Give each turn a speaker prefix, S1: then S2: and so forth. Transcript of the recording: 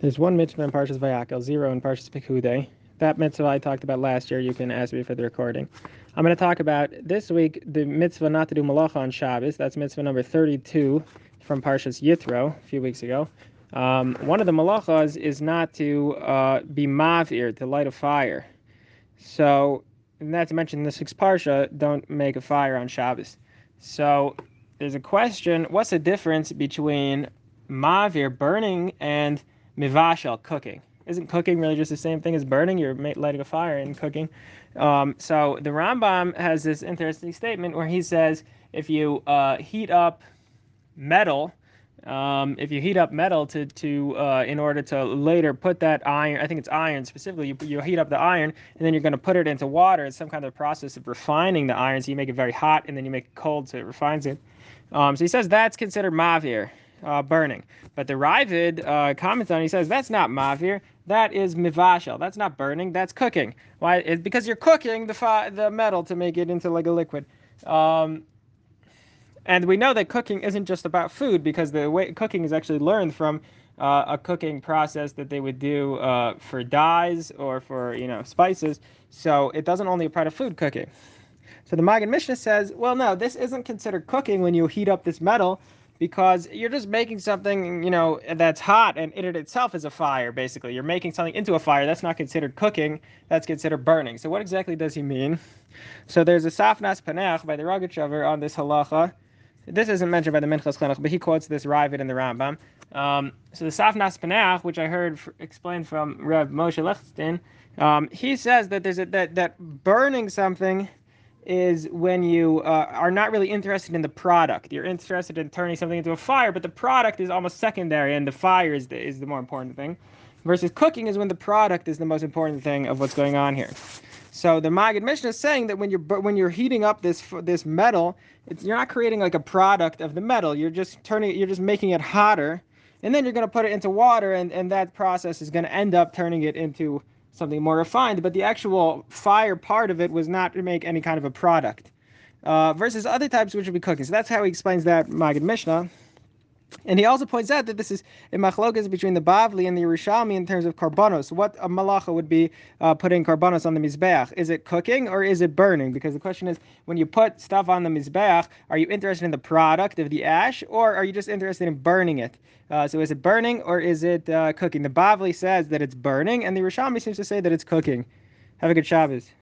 S1: There's one mitzvah in Parshas Vayakhel, zero in Parshas Pekudei. That mitzvah I talked about last year. You can ask me for the recording. I'm going to talk about this week the mitzvah not to do malacha on Shabbos. That's mitzvah number 32 from Parshas Yitro a few weeks ago. Um, one of the malachas is not to uh, be mavir, to light a fire. So, not to mention the sixth parsha, don't make a fire on Shabbos. So, there's a question: What's the difference between mavir, burning, and mivashel, cooking? Isn't cooking really just the same thing as burning? You're lighting a fire and cooking. Um, so the Rambam has this interesting statement where he says if you uh, heat up metal um, if you heat up metal to to uh, in order to later put that iron, I think it's iron specifically. You, you heat up the iron and then you're going to put it into water. It's some kind of process of refining the iron. So you make it very hot and then you make it cold so it refines it. Um, so he says that's considered mavir, uh, burning. But the Raavad uh, comments on. It, he says that's not mavir. That is mivashel. That's not burning. That's cooking. Why? It's because you're cooking the fi- the metal to make it into like a liquid. Um, and we know that cooking isn't just about food because the way cooking is actually learned from uh, a cooking process that they would do uh, for dyes or for you know spices. So it doesn't only apply to food cooking. So the Maggid Mishnah says, well, no, this isn't considered cooking when you heat up this metal because you're just making something, you know, that's hot and it itself is a fire, basically. You're making something into a fire. That's not considered cooking. That's considered burning. So what exactly does he mean? So there's a Tzafnas Paneach by the Rogatchover on this halacha this isn't mentioned by the Minchas Chinuch, but he quotes this Raavad in the Rambam. Um, so the Tzafnas Paneach, which I heard f- explained from Rev Moshe Lichtenstein, um, he says that there's a, that that burning something is when you uh, are not really interested in the product. You're interested in turning something into a fire, but the product is almost secondary, and the fire is the, is the more important thing. Versus cooking is when the product is the most important thing of what's going on here. So the Maggid Mishnah is saying that when you're when you're heating up this this metal, you're not creating like a product of the metal. You're just turning you're just making it hotter, and then you're going to put it into water, and and that process is going to end up turning it into something more refined. But the actual fire part of it was not to make any kind of a product. Uh, versus other types which would be cooking. So that's how he explains that Maggid Mishnah. And he also points out that this is a machlokas between the Bavli and the Yerushalmi in terms of karbanos. What a malacha would be uh, putting karbanos on the mizbeach? Is it cooking or is it burning? Because the question is, when you put stuff on the mizbeach, are you interested in the product of the ash or are you just interested in burning it? Uh, so is it burning or is it uh, cooking? The Bavli says that it's burning, and the Yerushalmi seems to say that it's cooking. Have a good Shabbos.